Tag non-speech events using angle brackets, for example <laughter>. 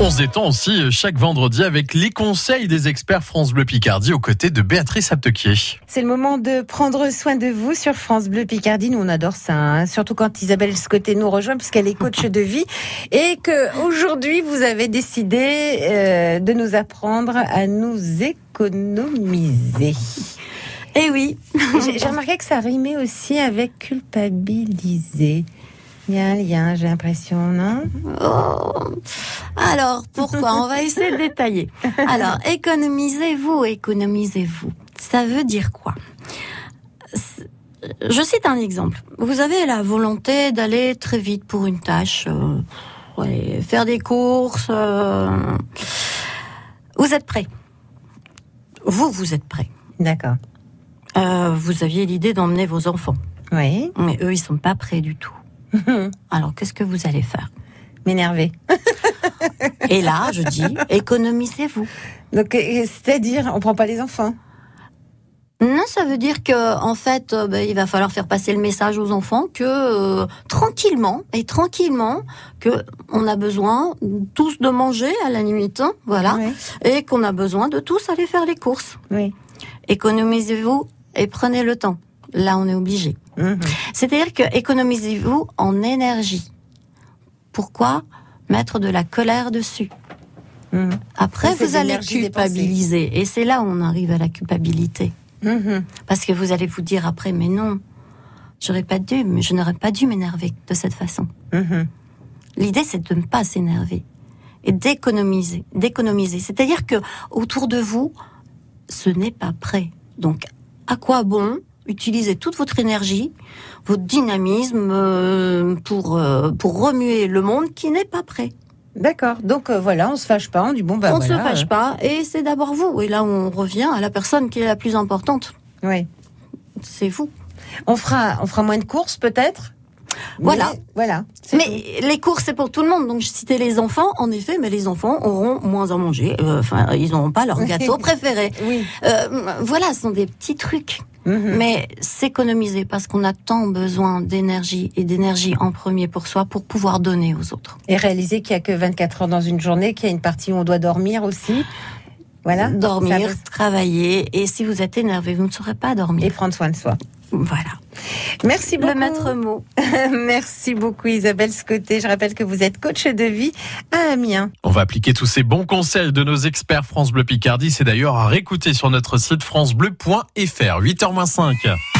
On se détend aussi euh, chaque vendredi avec les conseils des experts France Bleu Picardie aux côtés de Béatrice Aptequier. C'est le moment de prendre soin de vous sur France Bleu Picardie. Nous, on adore ça, hein. surtout quand Isabelle Scotté nous rejoint, puisqu'elle est coach de vie et que aujourd'hui vous avez décidé euh, de nous apprendre à nous économiser. Eh oui. J'ai remarqué que ça rimait aussi avec culpabiliser. Il y a un lien, j'ai l'impression, non Oh. Alors, pourquoi On va essayer de détailler. <laughs> Alors, économisez-vous, économisez-vous. Ça veut dire quoi Je cite un exemple. Vous avez la volonté d'aller très vite pour une tâche, euh, ouais, faire des courses. euh, Vous êtes prêt? Vous, vous êtes prêt. D'accord. Euh, vous aviez l'idée d'emmener vos enfants, Oui. mais eux, ils sont pas prêts du tout. <laughs> Alors, qu'est-ce que vous allez faire? M'énerver. <laughs> Et là, je dis, économisez-vous. Donc, c'est-à-dire, on prend pas les enfants? Non, ça veut dire que en fait, euh, ben, il va falloir faire passer le message aux enfants que euh, tranquillement et tranquillement que on a besoin tous de manger à la limite, hein, voilà, Oui. et qu'on a besoin de tous aller faire les courses. Oui. Économisez-vous et prenez le temps. Là, on est obligé. Mhm. C'est-à-dire que économisez-vous en énergie. Pourquoi mettre de la colère dessus Mhm. Après, vous allez culpabiliser. Et c'est là où on arrive à la culpabilité. Mhm. Parce que vous allez vous dire après, mais non, j'aurais pas dû, je n'aurais pas dû m'énerver de cette façon. L'idée, c'est de ne pas s'énerver et d'économiser, d'économiser. C'est-à-dire que autour de vous, ce n'est pas prêt. Donc, à quoi bon utiliser toute votre énergie, votre dynamisme euh, pour euh, pour remuer le monde qui n'est pas prêt. D'accord. Donc euh, voilà, on se fâche pas, on dit bon bah on ne voilà, se fâche pas et c'est d'abord vous. Et là, on revient à la personne qui est la plus importante. oui. C'est vous. On fera, on fera moins de courses peut-être? Voilà. Mais, voilà. Mais les courses, c'est pour tout le monde. Donc, je citais les enfants, en effet, mais les enfants auront moins à manger. Euh, Enfin, ils n'auront pas leur gâteau préféré. Oui. Voilà, ce sont des petits trucs. Mhm. Mais s'économiser parce qu'on a tant besoin d'énergie et d'énergie en premier pour soi pour pouvoir donner aux autres. Et réaliser qu'il y a que 24 heures dans une journée, qu'il y a une partie où on doit dormir aussi. Voilà. Dormir, travailler. Et si vous êtes énervé, vous ne saurez pas Et dormir. prendre soin de soi. Voilà. Merci beaucoup. Le maître mot. <laughs> Merci beaucoup Isabelle Scotté. Je rappelle que vous êtes coach de vie à Amiens. On va appliquer tous ces bons conseils de nos experts France Bleu Picardie. C'est d'ailleurs à réécouter sur notre site francebleu.fr. 8h05.